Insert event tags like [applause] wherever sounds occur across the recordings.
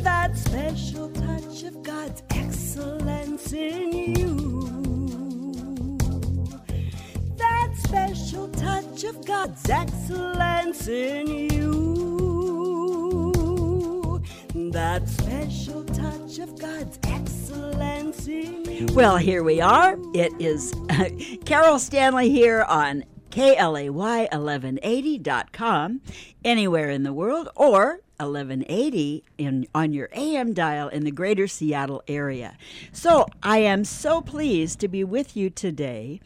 That special touch of God's excellence in you. That special touch of God's excellence in you. That special touch of God's excellence in you. Well, here we are. It is [laughs] Carol Stanley here on KLAY1180.com, anywhere in the world, or 1180 in, on your AM dial in the greater Seattle area. So I am so pleased to be with you today,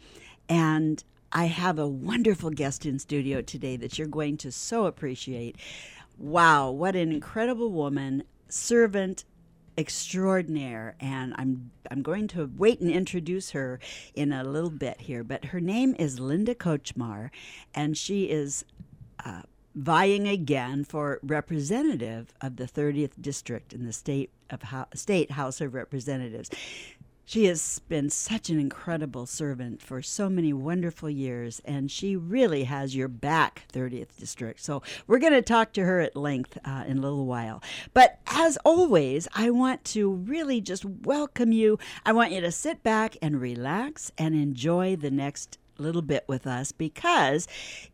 and I have a wonderful guest in studio today that you're going to so appreciate. Wow, what an incredible woman, servant extraordinaire and I'm I'm going to wait and introduce her in a little bit here but her name is Linda Kochmar and she is uh, vying again for representative of the 30th district in the state of Ho- state House of Representatives she has been such an incredible servant for so many wonderful years, and she really has your back, 30th District. So, we're going to talk to her at length uh, in a little while. But as always, I want to really just welcome you. I want you to sit back and relax and enjoy the next little bit with us because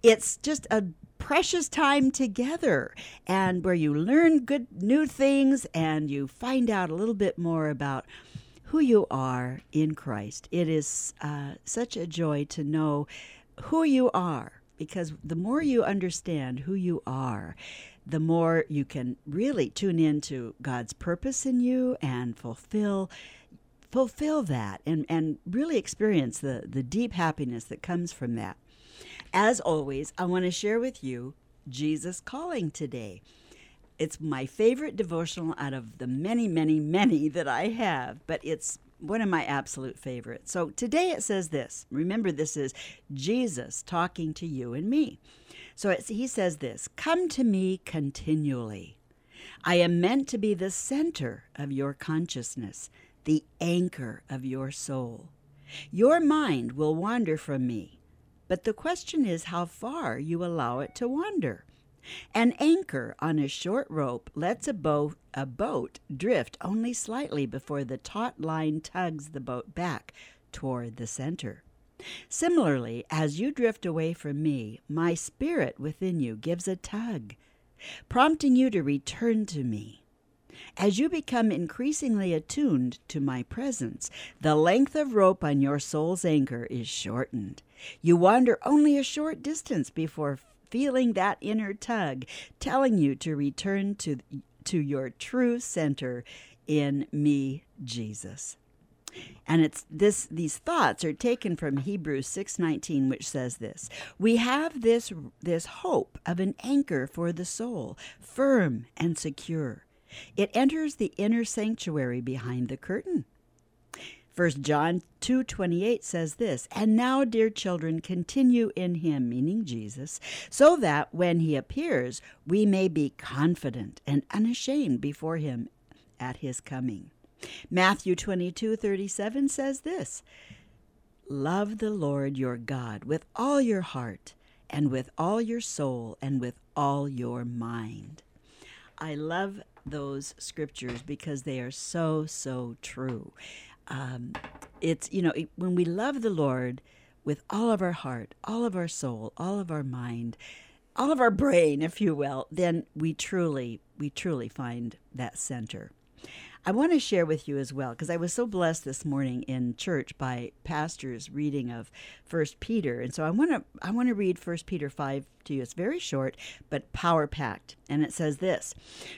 it's just a precious time together and where you learn good new things and you find out a little bit more about who you are in Christ. It is uh, such a joy to know who you are because the more you understand who you are, the more you can really tune into God's purpose in you and fulfill fulfill that and, and really experience the, the deep happiness that comes from that. As always, I want to share with you Jesus calling today. It's my favorite devotional out of the many, many, many that I have, but it's one of my absolute favorites. So today it says this. Remember, this is Jesus talking to you and me. So he says this Come to me continually. I am meant to be the center of your consciousness, the anchor of your soul. Your mind will wander from me, but the question is how far you allow it to wander. An anchor on a short rope lets a boat, a boat drift only slightly before the taut line tugs the boat back toward the center. Similarly, as you drift away from me, my spirit within you gives a tug, prompting you to return to me. As you become increasingly attuned to my presence, the length of rope on your soul's anchor is shortened. You wander only a short distance before feeling that inner tug telling you to return to, to your true center in me, Jesus. And it's this these thoughts are taken from Hebrews 6:19 which says this. We have this this hope of an anchor for the soul, firm and secure. It enters the inner sanctuary behind the curtain. 1 John 2:28 says this, "And now, dear children, continue in him, meaning Jesus, so that when he appears, we may be confident and unashamed before him at his coming." Matthew 22:37 says this, "Love the Lord your God with all your heart and with all your soul and with all your mind." I love those scriptures because they are so so true um, it's you know it, when we love the Lord with all of our heart, all of our soul, all of our mind, all of our brain, if you will, then we truly we truly find that center. I want to share with you as well because I was so blessed this morning in church by pastors reading of First Peter, and so I want to I want to read First Peter five to you. It's very short but power packed, and it says this: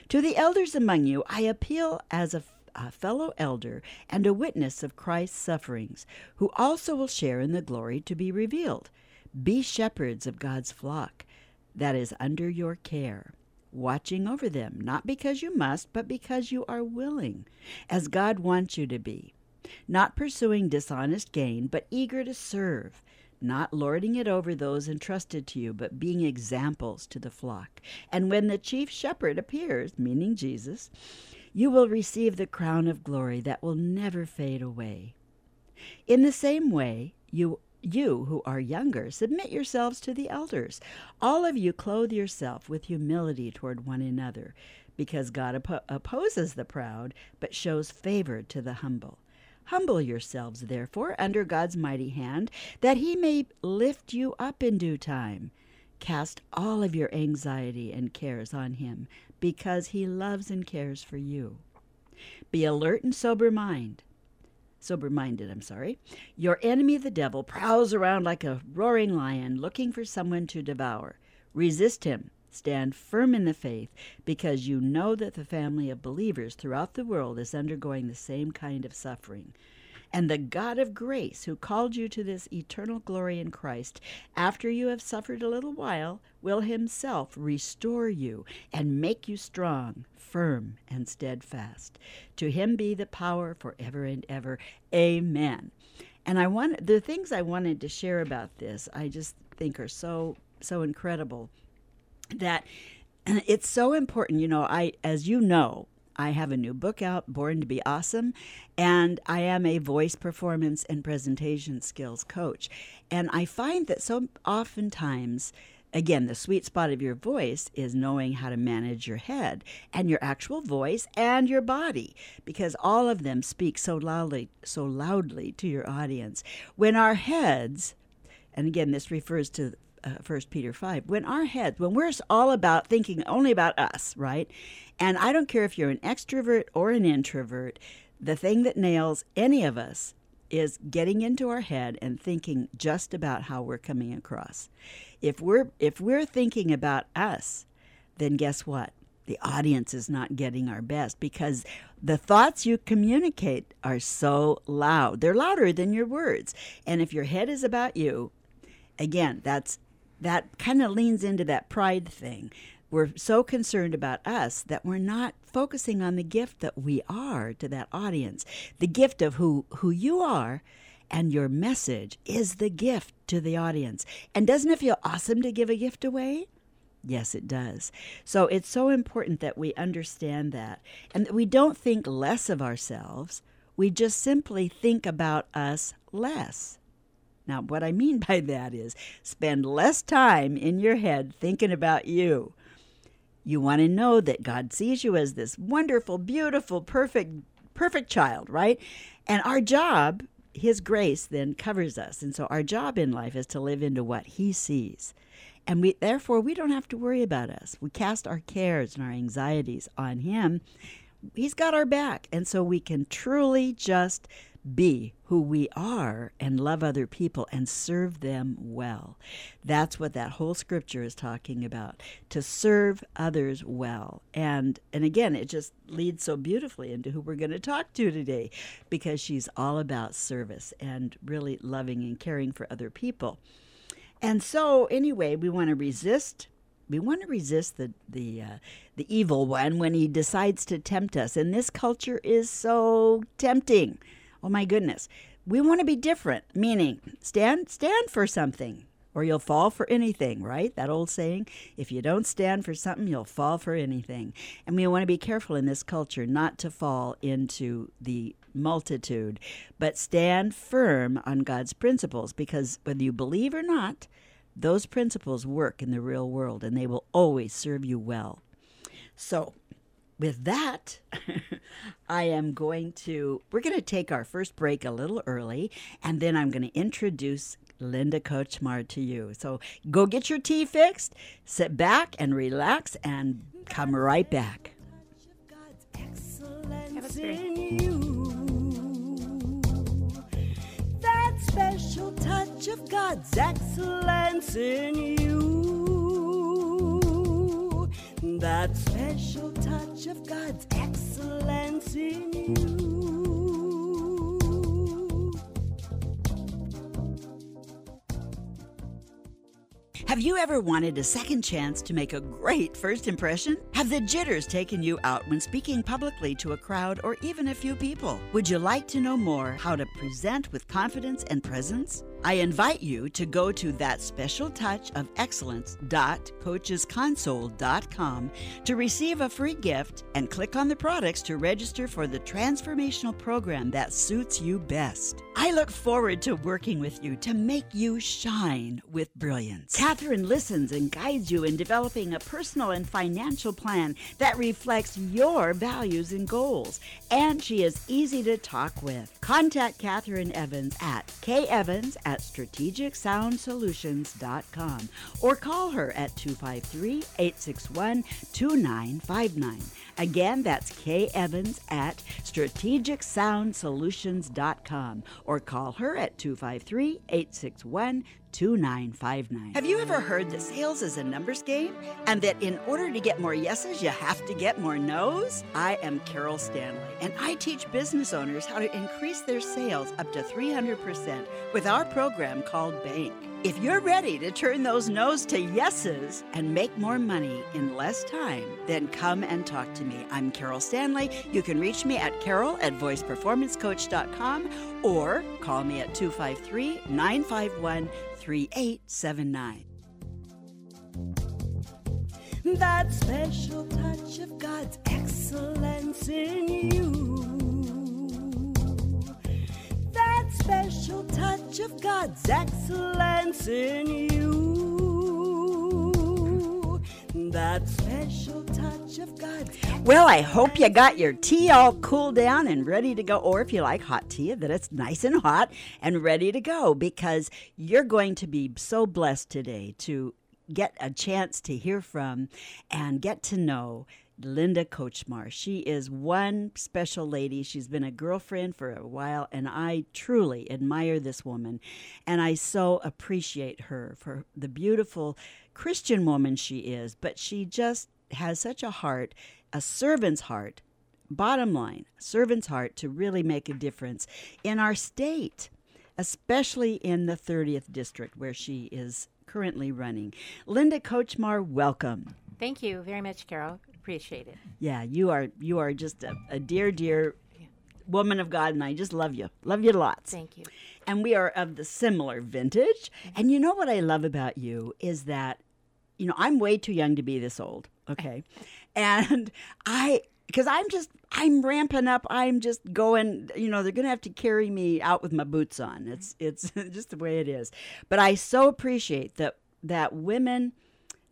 To the elders among you, I appeal as a a fellow elder and a witness of Christ's sufferings, who also will share in the glory to be revealed. Be shepherds of God's flock that is under your care, watching over them, not because you must, but because you are willing, as God wants you to be, not pursuing dishonest gain, but eager to serve not lording it over those entrusted to you, but being examples to the flock. And when the chief shepherd appears, meaning Jesus, you will receive the crown of glory that will never fade away. In the same way, you you who are younger, submit yourselves to the elders. All of you clothe yourself with humility toward one another, because God oppo- opposes the proud, but shows favor to the humble. Humble yourselves, therefore, under God's mighty hand, that he may lift you up in due time. Cast all of your anxiety and cares on him, because he loves and cares for you. Be alert and sober mind sober minded, I'm sorry. Your enemy, the devil, prowls around like a roaring lion looking for someone to devour. Resist him. Stand firm in the faith because you know that the family of believers throughout the world is undergoing the same kind of suffering. And the God of grace, who called you to this eternal glory in Christ, after you have suffered a little while, will himself restore you and make you strong, firm, and steadfast. To him be the power forever and ever. Amen. And I want the things I wanted to share about this, I just think are so so incredible that [clears throat] it's so important, you know, I as you know, I have a new book out, Born to Be Awesome, and I am a voice performance and presentation skills coach. And I find that so oftentimes, again, the sweet spot of your voice is knowing how to manage your head and your actual voice and your body, because all of them speak so loudly, so loudly to your audience. When our heads, and again, this refers to uh, First Peter five. When our heads, when we're all about thinking only about us, right? And I don't care if you're an extrovert or an introvert, the thing that nails any of us is getting into our head and thinking just about how we're coming across. If we're if we're thinking about us, then guess what? The audience is not getting our best because the thoughts you communicate are so loud. They're louder than your words. And if your head is about you, again, that's that kind of leans into that pride thing we're so concerned about us that we're not focusing on the gift that we are to that audience. The gift of who, who you are and your message is the gift to the audience. And doesn't it feel awesome to give a gift away? Yes, it does. So it's so important that we understand that and that we don't think less of ourselves. We just simply think about us less. Now, what I mean by that is spend less time in your head thinking about you you want to know that God sees you as this wonderful, beautiful, perfect, perfect child, right? And our job, His grace, then covers us. And so our job in life is to live into what He sees. And we therefore we don't have to worry about us. We cast our cares and our anxieties on Him. He's got our back. And so we can truly just be who we are and love other people and serve them well. That's what that whole scripture is talking about to serve others well. And and again, it just leads so beautifully into who we're going to talk to today because she's all about service and really loving and caring for other people. And so anyway, we want to resist we want to resist the the uh, the evil one when he decides to tempt us and this culture is so tempting Oh my goodness. We want to be different, meaning stand stand for something or you'll fall for anything, right? That old saying, if you don't stand for something, you'll fall for anything. And we want to be careful in this culture not to fall into the multitude, but stand firm on God's principles because whether you believe or not, those principles work in the real world and they will always serve you well. So, with that, [laughs] I am going to, we're going to take our first break a little early, and then I'm going to introduce Linda Kochmar to you. So go get your tea fixed, sit back and relax, and come right back. That special touch of God's excellence in you. That special touch of God's excellence in you. Have you ever wanted a second chance to make a great first impression? Have the jitters taken you out when speaking publicly to a crowd or even a few people? Would you like to know more how to present with confidence and presence? I invite you to go to that special touch of excellence.coachesconsole.com to receive a free gift and click on the products to register for the transformational program that suits you best. I look forward to working with you to make you shine with brilliance. Catherine listens and guides you in developing a personal and financial plan that reflects your values and goals, and she is easy to talk with. Contact Catherine Evans at kevans at strategicsoundsolutions.com or call her at 253 861 2959. Again, that's Kay Evans at strategicsoundsolutions.com or call her at 253 861 2959. Have you ever heard that sales is a numbers game and that in order to get more yeses, you have to get more nos? I am Carol Stanley and I teach business owners how to increase their sales up to 300% with our program called Bank. If you're ready to turn those no's to yeses and make more money in less time, then come and talk to me. I'm Carol Stanley. You can reach me at carol at voiceperformancecoach.com or call me at 253 951 3879. That special touch of God's excellence in you. Special touch of God's excellence in you. That special touch of God's. Well, I hope you got your tea all cooled down and ready to go. Or if you like hot tea, that it's nice and hot and ready to go because you're going to be so blessed today to get a chance to hear from and get to know Linda Kochmar. She is one special lady. She's been a girlfriend for a while, and I truly admire this woman. And I so appreciate her for the beautiful Christian woman she is. But she just has such a heart, a servant's heart. Bottom line, servant's heart to really make a difference in our state, especially in the 30th district where she is currently running. Linda Kochmar, welcome. Thank you very much, Carol. Appreciate it. Yeah, you are you are just a, a dear, dear woman of God, and I just love you. Love you lots. Thank you. And we are of the similar vintage. Mm-hmm. And you know what I love about you is that, you know, I'm way too young to be this old. Okay. [laughs] and I because I'm just I'm ramping up. I'm just going. You know, they're going to have to carry me out with my boots on. It's mm-hmm. it's [laughs] just the way it is. But I so appreciate that that women,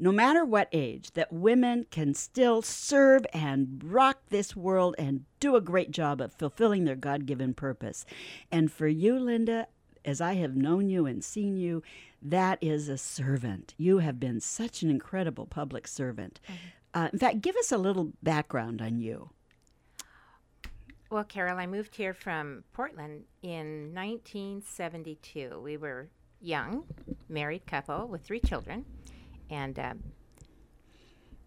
no matter what age, that women can still serve and rock this world and do a great job of fulfilling their God given purpose. And for you, Linda, as I have known you and seen you, that is a servant. You have been such an incredible public servant. Uh, in fact, give us a little background on you. Well, Carol, I moved here from Portland in 1972. We were young, married couple with three children, and um,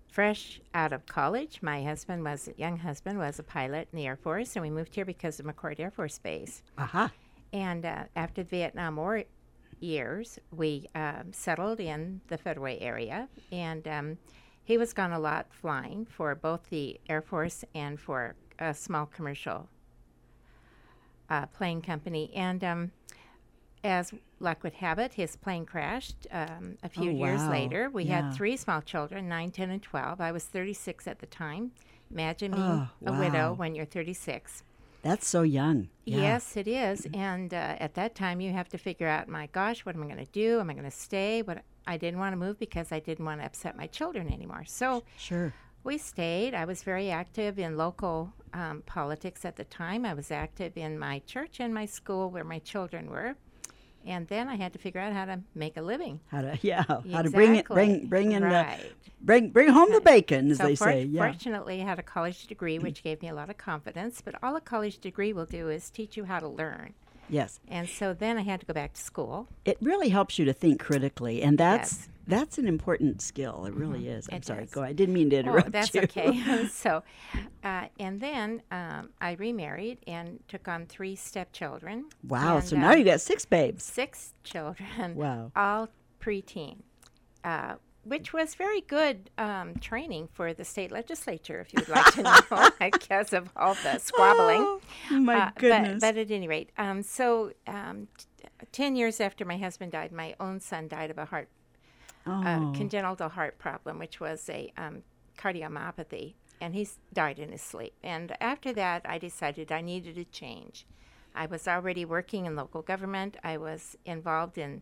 fresh out of college. My husband was young husband was a pilot in the Air Force, and we moved here because of McChord Air Force Base. Aha. And uh, after the Vietnam War years, we um, settled in the Federal area, and um, he was gone a lot flying for both the Air Force and for a small commercial uh, plane company. And um, as luck would have it, his plane crashed um, a few Oh, years wow. later. We Yeah. had three small children 9, 10, and 12. I was 36 at the time. Imagine being Oh, a widow when you're 36. That's so young. Yeah. Yes, it is. And uh, at that time, you have to figure out, my gosh, what am I going to do? Am I going to stay? What I didn't want to move because I didn't want to upset my children anymore. So Sure. we stayed. I was very active in local um, politics at the time. I was active in my church and my school where my children were. And then I had to figure out how to make a living. How to yeah, how to bring it bring bring in Right. the bring bring home the bacon as so they for- say. Yeah. fortunately, I had a college degree, which gave me a lot of confidence. But all a college degree will do is teach you how to learn. Yes. And so then I had to go back to school. It really helps you to think critically and that's Yes. That's an important skill. It really is. I'm It sorry. does. Go. I didn't mean to Oh, interrupt that's you. okay. [laughs] [laughs] so, uh, and then um, I remarried and took on three stepchildren. wow. And, So uh, now you got six babes. six children, Wow. all preteen. Uh, which was very good um, training for the state legislature, if you would like to [laughs] know, because of all the squabbling. Oh, my Uh, goodness. But, but at any rate, um, so um, t- 10 years after my husband died, my own son died of a heart, oh. uh, congenital heart problem, which was a um, cardiomyopathy. And he died in his sleep. And after that, I decided I needed a change. I was already working in local government. I was involved in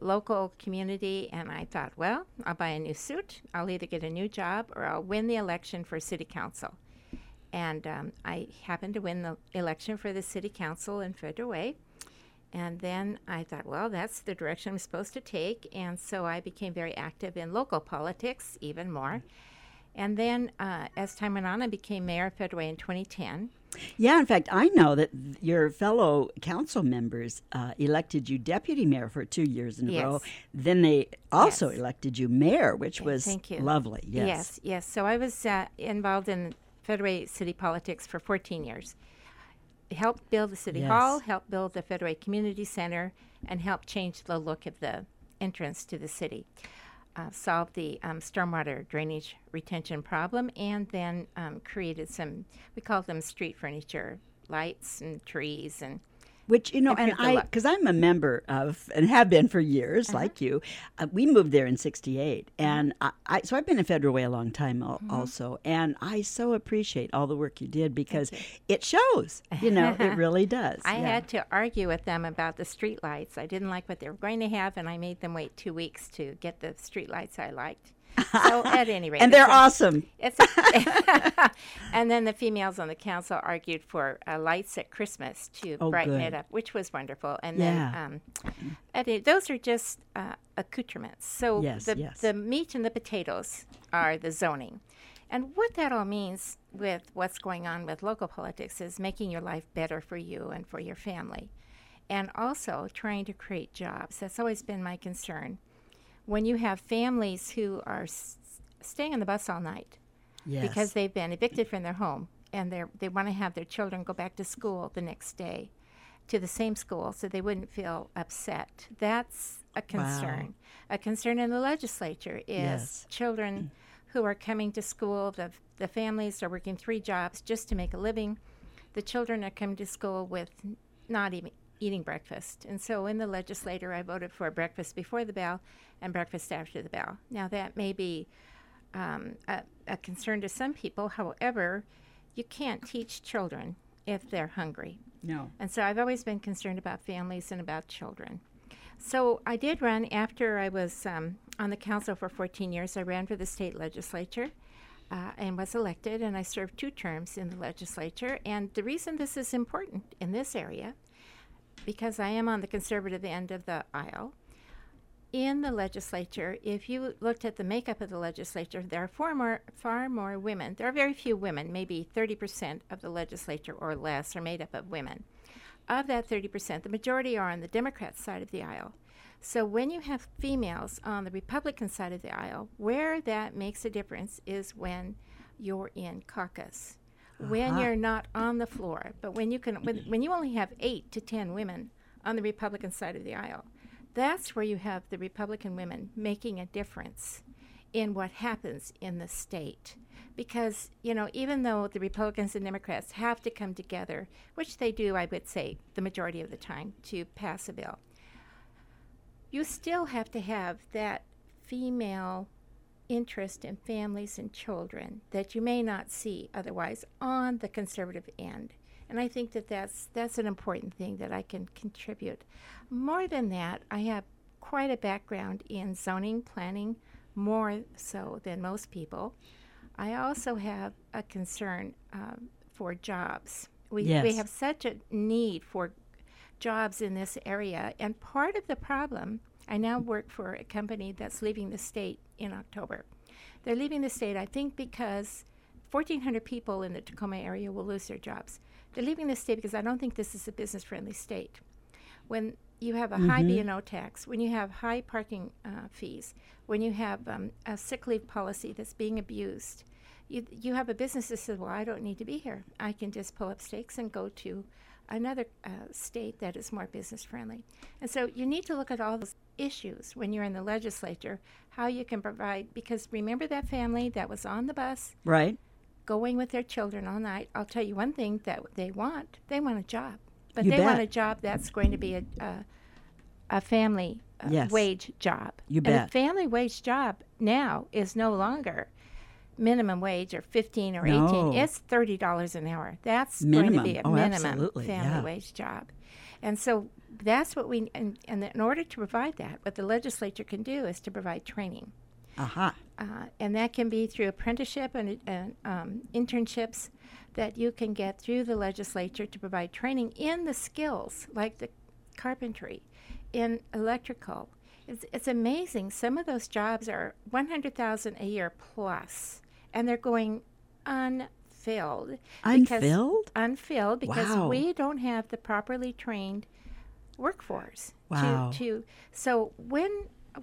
local community, and I thought, well, I'll buy a new suit. I'll either get a new job or I'll win the election for city council. And um, I happened to win the election for the city council in Federal Way. And then I thought, well, that's the direction I'm supposed to take. And so I became very active in local politics, even more. And then uh, as time went on, I became mayor of Federal Way in 2010. Yeah, in fact, I know that your fellow council members uh, elected you deputy mayor for two years in a Yes. row. Then they also Yes. elected you mayor, which was thank you. lovely. Yes. Yes, yes. So I was uh, involved in Federal City politics for 14 years. Helped build the City Yes. Hall, helped build the Federal Community Center, and helped change the look of the entrance to the city. Uh, solved the um, stormwater drainage retention problem, and then um, created some, we call them street furniture, lights and trees and Which you know, and I because I'm a member of and have been for years, Uh-huh. like you. Uh, we moved there in '68, Mm-hmm. and I, I so I've been in Federal Way a long time al- also, and I so appreciate all the work you did because it shows. You know, it [laughs] really does. I yeah. had to argue with them about the street lights. I didn't like what they were going to have, and I made them wait two weeks to get the street lights I liked. So at any rate, [laughs] and they're a- awesome. It's [laughs] and then the females on the council argued for uh, lights at Christmas to Oh, brighten good. it up, which was wonderful. And Yeah. then um, at it- those are just uh, accoutrements. So Yes, the yes. the meat and the potatoes are the zoning. And what that all means with what's going on with local politics is making your life better for you and for your family. And also trying to create jobs. That's always been my concern. When you have families who are s- staying on the bus all night, Yes. because they've been evicted from their home and they they want to have their children go back to school the next day to the same school so they wouldn't feel upset. That's a concern. A concern in the legislature is Yes. children who are coming to school, the, the families are working three jobs just to make a living. The children are coming to school with not even eating breakfast. And so in the legislature, I voted for breakfast before the bell and breakfast after the bell. Now, that may be um, a, a concern to some people. However, you can't teach children if they're hungry. no. And so I've always been concerned about families and about children. So I did run after I was um, on the council for 14 years. I ran for the state legislature uh, and was elected, and I served two terms in the legislature. And the reason this is important in this area, because I am on the conservative end of the aisle, in the legislature, if you looked at the makeup of the legislature, there are far more, far more women. There are very few women, maybe 30% of the legislature or less are made up of women. Of that 30%, the majority are on the Democrat side of the aisle. So when you have females on the Republican side of the aisle, where that makes a difference is when you're in caucus. When Uh-huh. you're not on the floor, but when you can when, when you only have 8 to 10 women on the Republican side of the aisle, that's where you have the Republican women making a difference in what happens in the state. Because, you know, even though the Republicans and Democrats have to come together, which they do, I would say, the majority of the time, to pass a bill, you still have to have that female interest in families and children that you may not see otherwise on the conservative end. And I think that that's, that's an important thing that I can contribute. More than that, I have quite a background in zoning planning, more so than most people. I also have a concern um, for jobs. We, we have such a need for jobs in this area. And part of the problem, I now work for a company that's leaving the state in October. They're leaving the state, I think, because 1,400 people in the Tacoma area will lose their jobs. They're leaving the state because I don't think this is a business friendly state. When you have a high B&O tax, when you have high parking uh, fees, when you have um, a sick leave policy that's being abused, you, you have a business that says, well, I don't need to be here. I can just pull up stakes and go to another uh, state that is more business friendly. And so you need to look at all those issues when you're in the legislature, how you can provide, because remember that family that was on the bus Right. going with their children all night. I'll tell you one thing that they want they want a job, but You they want a job that's going to be a, a, a family uh, Yes. wage job. You And bet. a family wage job now is no longer minimum wage or 15 or 18 No. it's $30 an hour that's Minimum. going to be a Oh, minimum absolutely, family yeah. wage job and so that's what we and, and in order to provide that what the legislature can do is to provide training Aha. uh, and that can be through apprenticeship and, and um, internships that you can get through the legislature to provide training in the skills like the carpentry, in electrical. It's, it's amazing. Some of those jobs are 100000 a year plus, and they're going unfilled. because- Unfilled? Unfilled because Wow. we don't have the properly trained workforce. Wow. To, to so when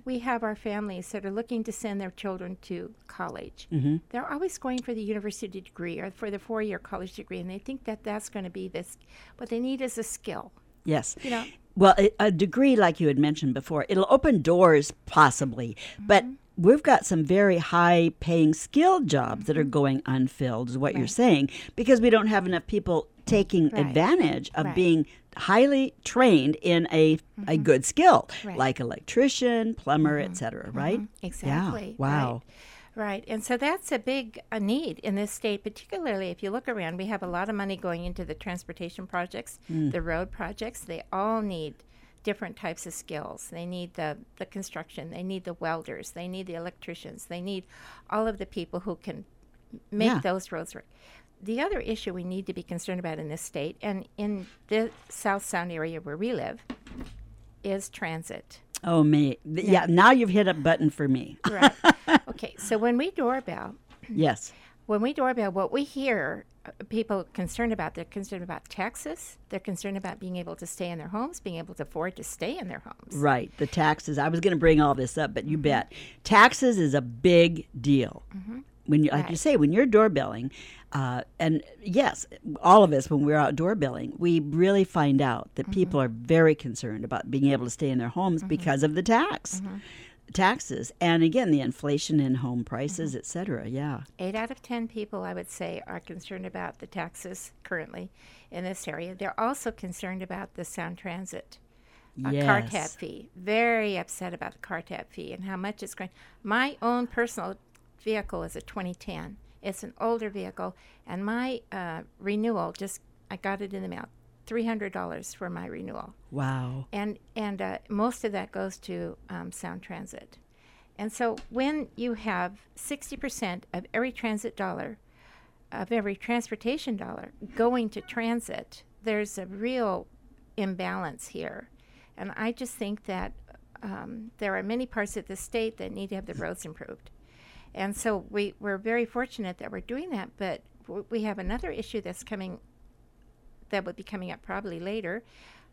we have our families that are looking to send their children to college, Mm-hmm. they're always going for the university degree or for the four-year college degree, and they think that that's going to be this. What they need is a skill. Yes. You know. Well, a, degree, like you had mentioned before, it'll open doors possibly, but Mm-hmm. We've got some very high paying skilled jobs that are Mm-hmm. going unfilled, is what you're saying, because we don't have enough people taking Right. advantage of Right. being highly trained in a, a good skill, Mm-hmm. Right. Mm-hmm. like electrician, plumber, et cetera, right? Exactly. Yeah. Wow. Right. Right. And so that's a big uh, need in this state, particularly if you look around. We have a lot of money going into the transportation projects, Mm. the road projects. They all need different types of skills. They need the, the construction, they need the welders, they need the electricians, they need all of the people who can make Yeah. those roads work. The other issue we need to be concerned about in this state and in the South Sound area where we live is transit. Oh, me. Th- yeah, now you've hit a button for me. Right. [laughs] okay. So when we doorbell, yes. When we doorbell, what we hear uh, people concerned about, they're concerned about taxes. They're concerned about being able to stay in their homes, being able to afford to stay in their homes. Right, the taxes. I was going to bring all this up, but you bet. Taxes is a big deal. When you, like you Mm-hmm. Say, when you're doorbelling, uh, and yes, all of us when we're out doorbelling, we really find out that Mm-hmm. people are very concerned about being able to stay in their homes because of the tax, Mm-hmm. Taxes, and again the inflation in home prices, Mm-hmm. et cetera. Yeah, Eight out of 10 people, I would say, are concerned about the taxes currently in this area. They're also concerned about the sound transit. uh, car tab fee. Very upset about the car tab fee and how much it's going. My own personal vehicle is a 2010. It's an older vehicle, and my uh, renewal just I got it in the mail, three hundred dollars for my renewal, wow. and and uh, most of that goes to um, Sound Transit. And so when you have 60% of every transit dollar, of every transportation dollar going to transit, there's a real imbalance here. And I just think that um, there are many parts of the state that need to have the roads improved. And so we, we're very fortunate that we're doing that, but w- we have another issue that's coming, that will be coming up probably later,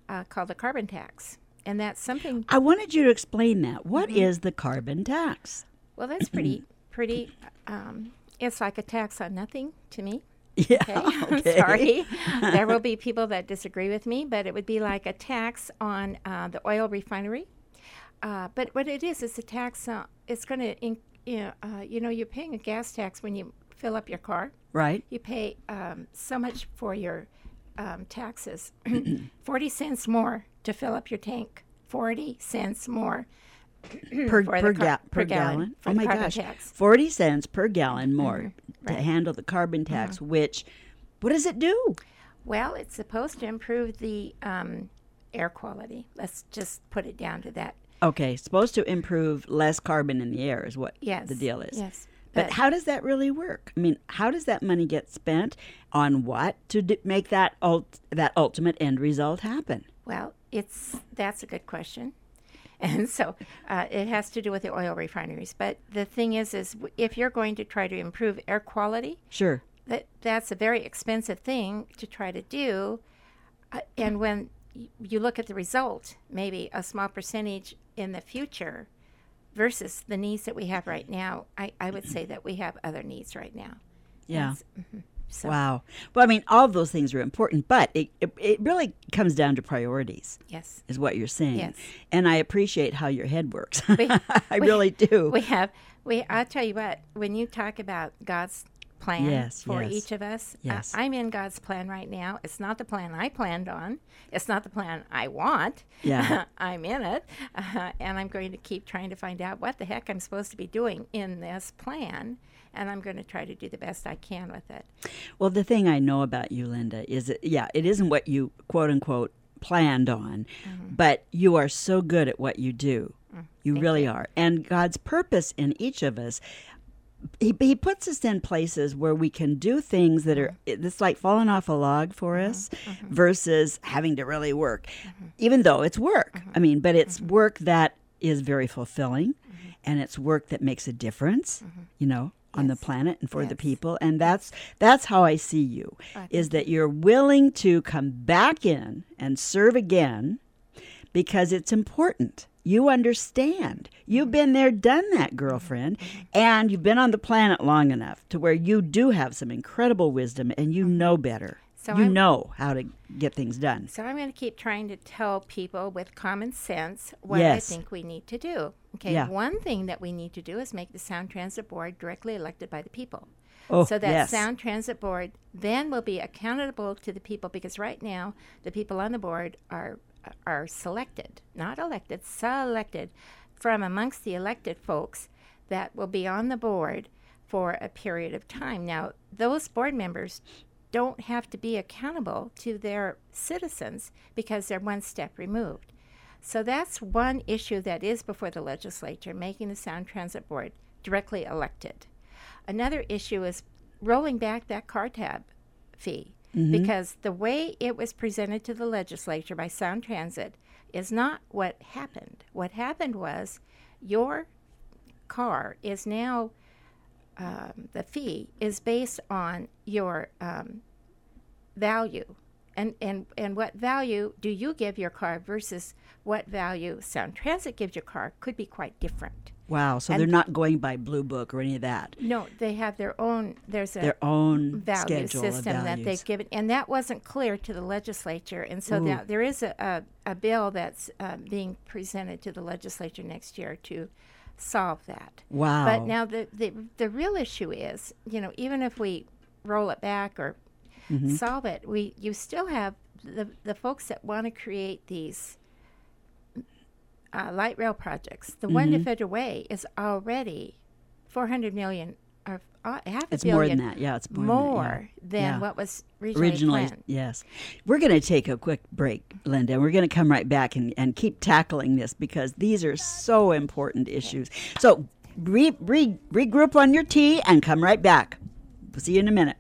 uh, called the carbon tax. And that's something I wanted you to explain that. What Mm-hmm. is the carbon tax? Well, that's pretty, [clears throat] pretty. Um, it's like a tax on nothing to me. Yeah. Okay, [laughs] okay. sorry. [laughs] there will be people that disagree with me, but it would be like a tax on uh, the oil refinery. Uh, but what it is is a tax. Uh, it's going to, you know, uh, you know, you're paying a gas tax when you fill up your car. Right. You pay um, so much for your um, taxes, [clears throat] forty cents more to fill up your tank. Forty cents more [clears throat] per per, ga- per gallon, gallon. Oh my gosh, tax. forty cents per gallon more to right. Mm-hmm. handle the carbon tax. Which, what does it do? Well, it's supposed to improve the um, air quality. Let's just put it down to that. Okay, supposed to improve less carbon in the air is what Yes. the deal is. Yes. But how does that really work? I mean, how does that money get spent on what to d- make that ult- that ultimate end result happen? well, it's that's a good question. [laughs] And so uh, it has to do with the oil refineries. But the thing is, is if you're going to try to improve air quality, Sure. that that's a very expensive thing to try to do. Uh, and when you look at the result, maybe a small percentage in the future versus the needs that we have right now, I, I would say that we have other needs right now. Yeah. Mhm. So Wow. Well, I mean, all of those things are important, but it, it, it really comes down to priorities, yes, is what you're saying. Yes. And I appreciate how your head works. [laughs] We- I [laughs] we- really do. we have we. I'll tell you what. When you talk about God's plan Yes, for yes. each of us, Yes. I'm in God's plan right now. It's not the plan I planned on. It's not the plan I want. Yeah. [laughs] I'm in it, uh, and I'm going to keep trying to find out what the heck I'm supposed to be doing in this plan. And I'm going to try to do the best I can with it. Well, the thing I know about you, Linda, is that, yeah, it isn't what you quote unquote planned on, but you are so good at what you do. you really are. And God's purpose in each of us. He, he puts us in places where we can do things that are mm-hmm. it's like falling off a log for mm-hmm. us mm-hmm. versus having to really work even though it's work. I mean but it's work that is very fulfilling and it's work that makes a difference you know on the planet and for the people. And that's that's how i see you is that you're willing to come back in and serve again because it's important. You understand. You've been there, done that, girlfriend, and you've been on the planet long enough to where you do have some incredible wisdom and you mm-hmm. know better. So you I'm- know how to get things done. So I'm going to keep trying to tell people with common sense what Yes. I think we need to do. Okay, Yeah. one thing that we need to do is make the Sound Transit Board directly elected by the people. Oh, so that yes. Sound Transit Board then will be accountable to the people because right now the people on the board are are selected, not elected, selected from amongst the elected folks that will be on the board for a period of time. Now, those board members don't have to be accountable to their citizens because they're one step removed. So that's one issue that is before the legislature, making the Sound Transit Board directly elected. Another issue is rolling back that car tab fee because the way it was presented to the legislature by Sound Transit is not what happened. What happened was your car is now um, the fee is based on your um, value and, and and what value do you give your car versus what value Sound Transit gives your car could be quite different. Wow. So And- they're not going by Blue Book or any of that. No, they have their own. There's a Their own value system that they've given, and that wasn't clear to the legislature. And so that there is a, a, a bill that's uh, being presented to the legislature next year to solve that. Wow. But now the, the the real issue is, you know, even if we roll it back or Mm-hmm. solve it, we you still have the the folks that want to create these uh, light rail projects. The one Mm-hmm. to Federal Way is already four hundred million or uh, half a it's more than that. Yeah, it's more, more than, that. than Yeah. Yeah. what was originally, originally planned. yes we're going to take a quick break linda and we're going to come right back and, and keep tackling this because these are so important issues so re, re, regroup on your tea and come right back we'll see you in a minute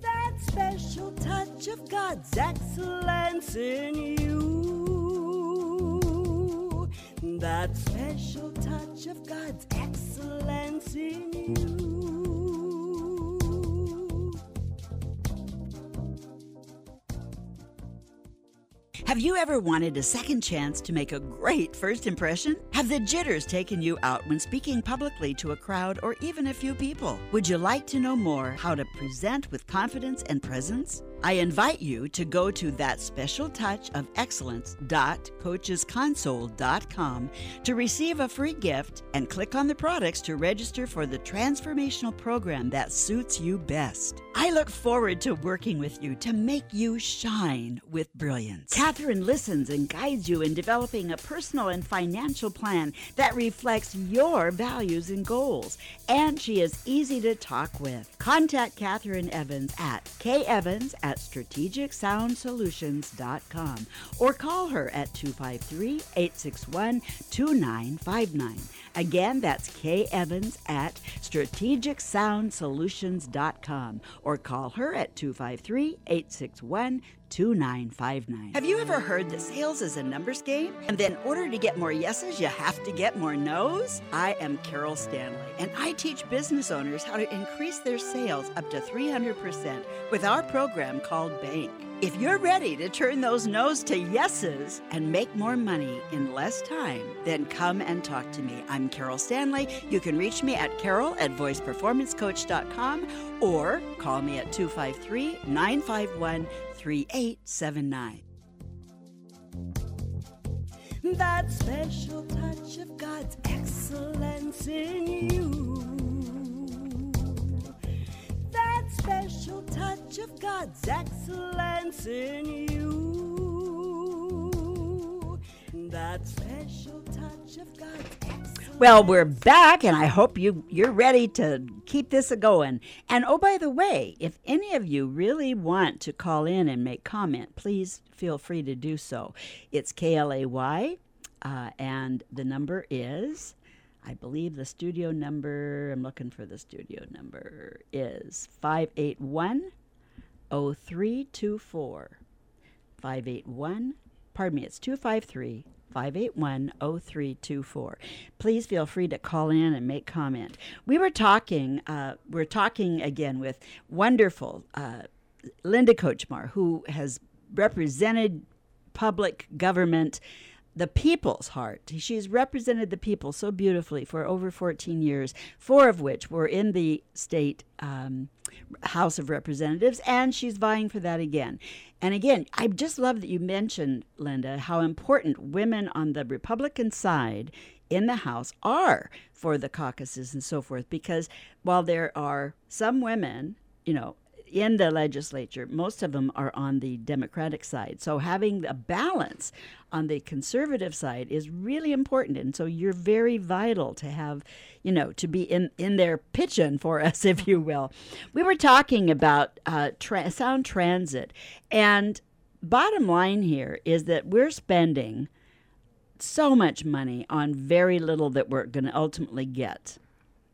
That special touch of God's excellence in you. That special touch of God's excellence in you. Have you ever wanted a second chance to make a great first impression? Have the jitters taken you out when speaking publicly to a crowd or even a few people? Would you like to know more how to present with confidence and presence? I invite you to go to that special touch of excellence.coachesconsole.com to receive a free gift and click on the products to register for the transformational program that suits you best. I look forward to working with you to make you shine with brilliance. Catherine listens and guides you in developing a personal and financial plan that reflects your values and goals, and she is easy to talk with. Contact Catherine Evans at kevans at strategicsoundsolutions.com or call her at 253 861 2959. Again, that's Kay Evans at strategicsoundsolutions.com or call her at 253 861 2959. Have you ever heard that sales is a numbers game? And then, in order to get more yeses, you have to get more nos? I am Carol Stanley, and I teach business owners how to increase their sales up to 300% with our program called Bank. If you're ready to turn those no's to yeses and make more money in less time, then come and talk to me. I'm Carol Stanley. You can reach me at carol at voiceperformancecoach.com or call me at 253 951 3879. That special touch of God's excellence in you. That special touch of God's excellence in you. That special touch of. Well, we're back, and I hope you you're ready to keep this a going. And oh, by the way, if any of you really want to call in and make comment, please feel free to do so. It's KLAY, uh, and the number is, I believe the studio number. I'm looking for the studio number is five eight one oh three two four. 581, pardon me, it's 253 581 0324. Please feel free to call in and make comment. We were talking, uh, we're talking again with wonderful uh, Linda Kochmar, who has represented public government the people's heart. She's represented the people so beautifully for over 14 years, four of which were in the state um, House of Representatives, and she's vying for that again. And again, I just love that you mentioned, Linda, how important women on the Republican side in the House are for the caucuses and so forth, because while there are some women, you know, in the legislature, most of them are on the Democratic side. So having a balance on the conservative side is really important. And so you're very vital to have, you know, to be in, in there pitching for us, if you will. We were talking about uh, tra- sound transit. And bottom line here is that we're spending so much money on very little that we're going to ultimately get.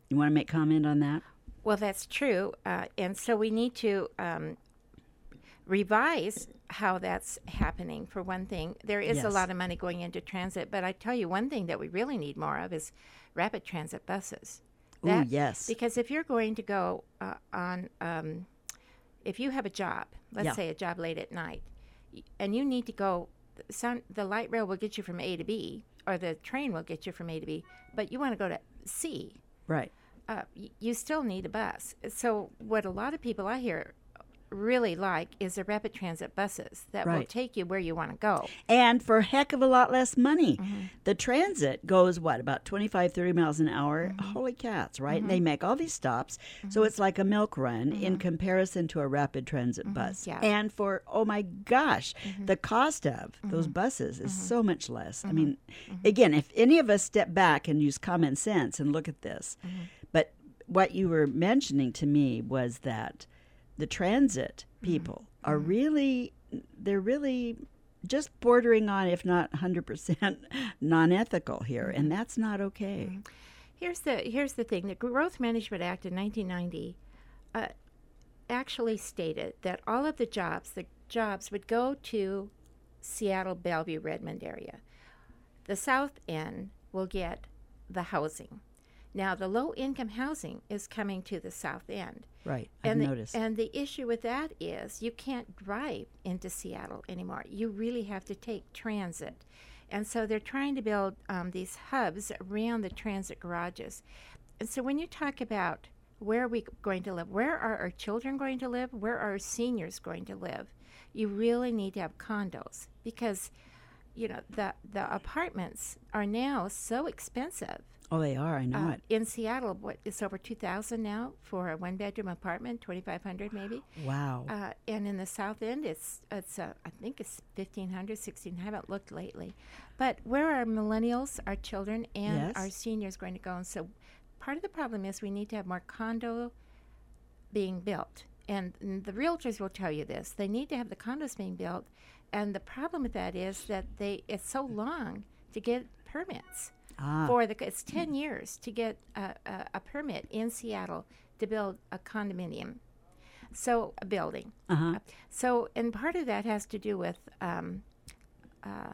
You want to make comment on that? Well, that's true. Uh, and so we need to um, revise how that's happening, for one thing. There is a lot of money going into transit, but I tell you, one thing that we really need more of is rapid transit buses. Ooh, yes. Because if you're going to go uh, on, um, if you have a job, let's Yeah. say a job late at night, and you need to go, sound, the light rail will get you from A to B, or the train will get you from A to B, but you want to go to C Right. Uh, you still need a bus. So what a lot of people I hear really like is the rapid transit buses that will take you where you want to go. and for a heck of a lot less money. Mm-hmm. The transit goes what about 25 30 miles an hour? Mm-hmm. Holy cats, right? They make all these stops. So it's like a milk run in comparison to a rapid transit bus. Mm-hmm. Yeah. And for oh my gosh, Mm-hmm. the cost of those buses is so much less. Mm-hmm. I mean, again, if any of us step back and use common sense and look at this. Mm-hmm. What you were mentioning to me was that the transit Mm-hmm. people are really they're really just bordering on if not 100% [laughs] non-ethical here Mm-hmm. and that's not okay Here's the here's the thing: the Growth Management Act in 1990 uh, actually stated that all of the jobs, the jobs would go to Seattle, Bellevue, Redmond area. The South End will get the housing. Now, the low income housing is coming to the South End. right i've and the, noticed and the issue with that is you can't drive into Seattle anymore. You really have to take transit. And so they're trying to build um, these hubs around the transit garages. And so when you talk about where are we going to live, where are our children going to live, where are our seniors going to live, you really need to have condos because you know the the apartments are now so expensive oh they are i know uh, it in Seattle, what it's over two thousand now for a one bedroom apartment, twenty five hundred maybe. wow Uh, and in the South End, it's it's uh, I think it's 1500 16 I haven't looked lately. But where are millennials, our children, and Yes. our seniors going to go? And so, part of the problem is we need to have more condo being built. And, and the realtors will tell you this: they need to have the condos being built. And the problem with that is that they it's so long to get permits ah for the it's 10 years to get a, a, a permit in Seattle to build a condominium so a building uh-huh so and part of that has to do with um, uh,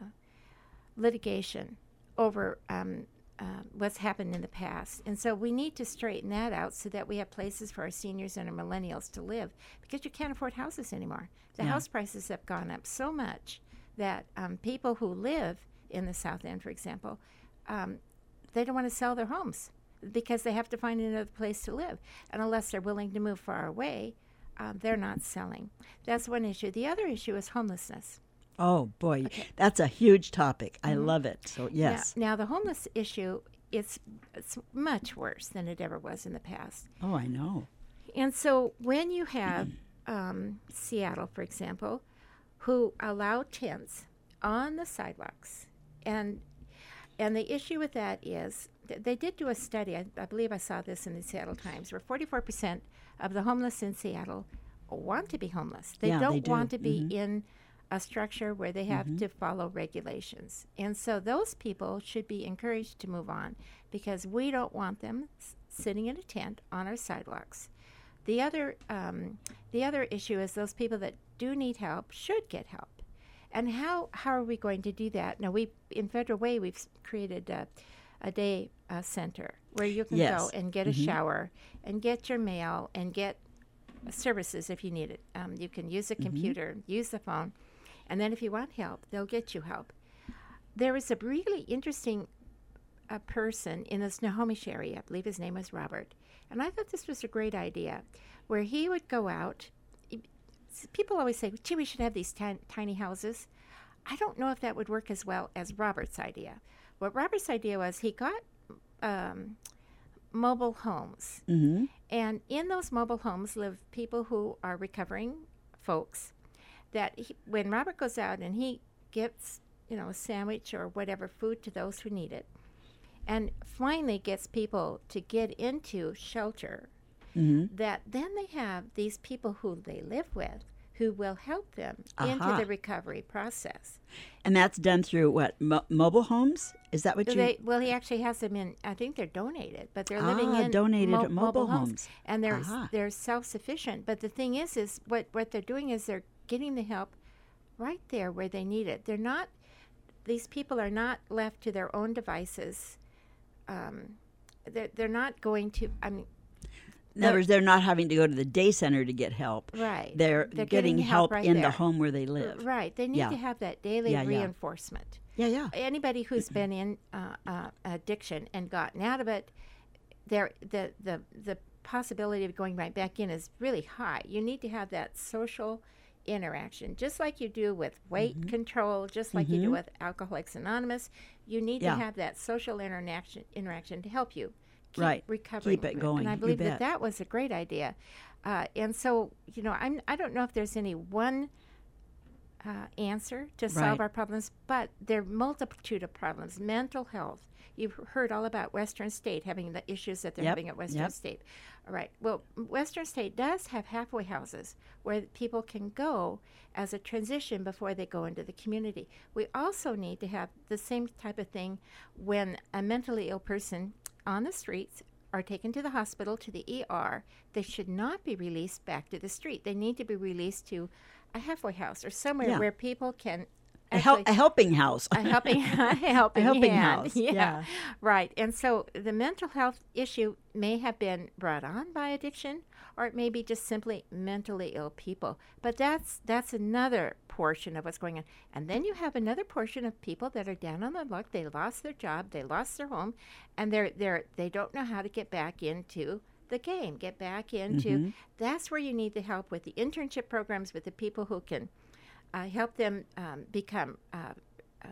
litigation over um, uh, what's happened in the past. And so we need to straighten that out so that we have places for our seniors and our millennials to live because you can't afford houses anymore. The Yeah. house prices have gone up so much that um, people who live in the South End, for example, um, they don't want to sell their homes because they have to find another place to live. And unless they're willing to move far away, um, they're not selling. That's one issue. The other issue is homelessness. Oh boy, that's a huge topic. I love it. So Now- yes. Now, the homeless issue it's it's much worse than it ever was in the past. Oh, I know. And so when you have [clears throat] um, Seattle, for example, who allow tents on the sidewalks, and and the issue with that is th- they did do a study. I, I believe I saw this in the Seattle Times, where 44 percent of the homeless in Seattle want to be homeless. They Yeah, they don't do. want to be in a structure where they have to follow regulations. And so those people should be encouraged to move on because we don't want them s- sitting in a tent on our sidewalks. The other, um, the other issue is those people that do need help should get help. And how, how are we going to do that? Now, we in Federal Way, we've created a, a day uh, center where you can Yes. go and get a shower and get your mail and get services if you need it. Um, you can use a computer, use the phone, and then if you want help, they'll get you help. There was a really interesting uh, person in the Snohomish area, I believe his name was Robert, and I thought this was a great idea, where he would go out. People always say, "Gee, we should have these tin- tiny houses." I don't know if that would work as well as Robert's idea. What Robert's idea was, he got um, mobile homes. Mm-hmm. And in those mobile homes live people who are recovering folks. That he, when Robert goes out and he gets, you know, a sandwich or whatever food to those who need it, and finally gets people to get into shelter, Mm-hmm. that then they have these people who they live with who will help them into the recovery process. And that's done through what mo- mobile homes? Is that what you? They, well, he actually has them in. I think they're donated, but they're living Ah, in donated mo- mobile homes. and they're Aha. they're self sufficient. But the thing is, is what what they're doing is they're getting the help right there where they need it. They're not. These people are not left to their own devices. Um, they're they're not going to. I mean, In other words, they're not having to go to the day center to get help. right? They're, They're getting, getting help, help right in the home where they live. Right. They need Yeah. to have that daily Yeah, reinforcement. Yeah, yeah. anybody who's been in uh, uh, addiction and gotten out of it, there the the the possibility of going right back in is really high. You need to have that social interaction, just like you do with weight Mm-hmm. control, just like you do with Alcoholics Anonymous. You need Yeah. to have that social interaction interaction to help you keep Right. recovering. Keep it going. And I believe that that was a great idea. Uh, and so, you know, I'm I don't know if there's any one uh, answer to solve Right. our problems, but there are multitude of problems. Mental health. You've heard all about Western State having the issues that they're Yep, having at Western yep. State. All right. Well, Western State does have halfway houses where people can go as a transition before they go into the community. We also need to have the same type of thing when a mentally ill person on the streets are taken to the hospital to the ER. They should not be released back to the street. They need to be released to a halfway house or somewhere Yeah. where people can A, hel- a helping house. a helping [laughs] [laughs] a helping, helping hand. house, Yeah. yeah. Right. And so the mental health issue may have been brought on by addiction or it may be just simply mentally ill people. But that's that's another portion of what's going on. And then you have another portion of people that are down on the luck. They lost their job, they lost their home, and they're they're they don't know how to get back into the game, get back into Mm-hmm. that's where you need the help with the internship programs with the people who can uh, help them um, become uh, uh,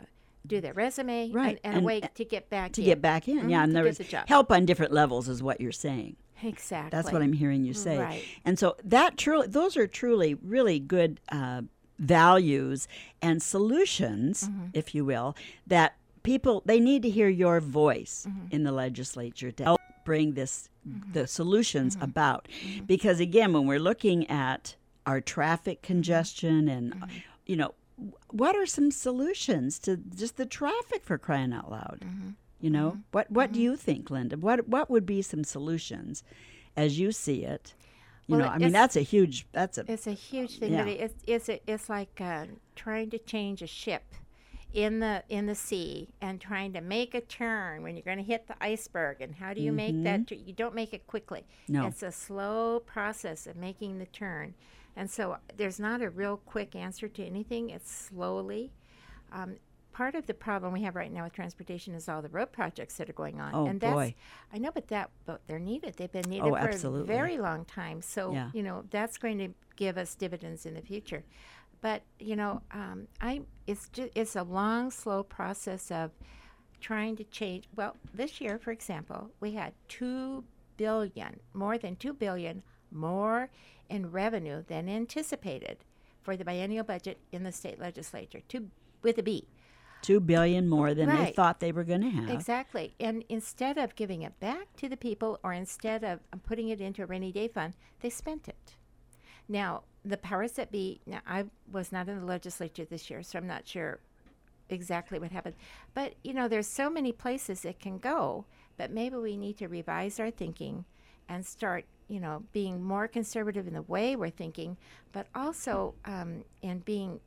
do their resume Right, and, and, a way to get back to in. get back in. yeah, Mhm, and to there get was the job. help on different levels, is what you're saying. Exactly. That's what I'm hearing you say. Right. And so that truly, those are truly really good uh, values and solutions, Mm-hmm. if you will, that people they need to hear your voice Mm-hmm. in the legislature to help bring this the solutions Mm-hmm. about. Because again, when we're looking at our traffic Mm-hmm. congestion and you know what are some solutions to just the traffic for crying out loud? Mm-hmm. You know, what what do you think, Linda? What what would be some solutions as you see it? You Well, know, I mean that's a huge that's a It's a huge thing, Yeah. but it's it's a, it's like uh, trying to change a ship in the in the sea and trying to make a turn when you're going to hit the iceberg and how do you make that tu- you don't make it quickly No. it's a slow process of making the turn and so there's not a real quick answer to anything it's slowly um, part of the problem we have right now with transportation is all the road projects that are going on Oh, and that's boy. i know but that but they're needed they've been needed Oh, for absolutely. a very long time so Yeah. you know that's going to give us dividends in the future but you know um, i it's just it's a long slow process of trying to change well this year for example we had 2 billion more than 2 billion more in revenue than anticipated for the biennial budget in the state legislature two with a b Two billion more than they thought they were going to have. Exactly. And instead of giving it back to the people or instead of um, putting it into a rainy day fund, they spent it. Now, the powers that be, now I was not in the legislature this year, so I'm not sure exactly what happened. But, you know, there's so many places it can go, but maybe we need to revise our thinking and start, you know, being more conservative in the way we're thinking, but also um, in being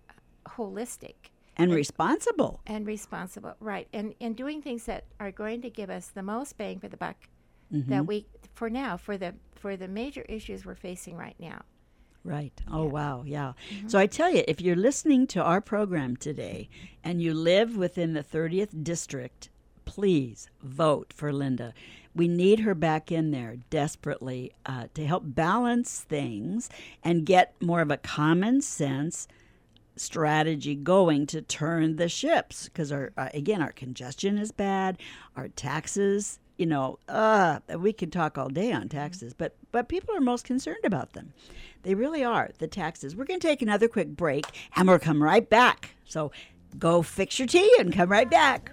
holistic And responsible. and responsible right and and doing things that are going to give us the most bang for the buck Mm-hmm. that we for now for the for the major issues we're facing right now Right. Oh, wow. Yeah. So I tell you, if you're listening to our program today and you live within the 30th district, please vote for Linda. We need her back in there desperately uh, to help balance things and get more of a common sense strategy going to turn the ships because our uh, again our congestion is bad our taxes you know uh we could talk all day on taxes but but people are most concerned about them. They really are the taxes. We're going to take another quick break and we'll come right back. So go fix your tea and come right back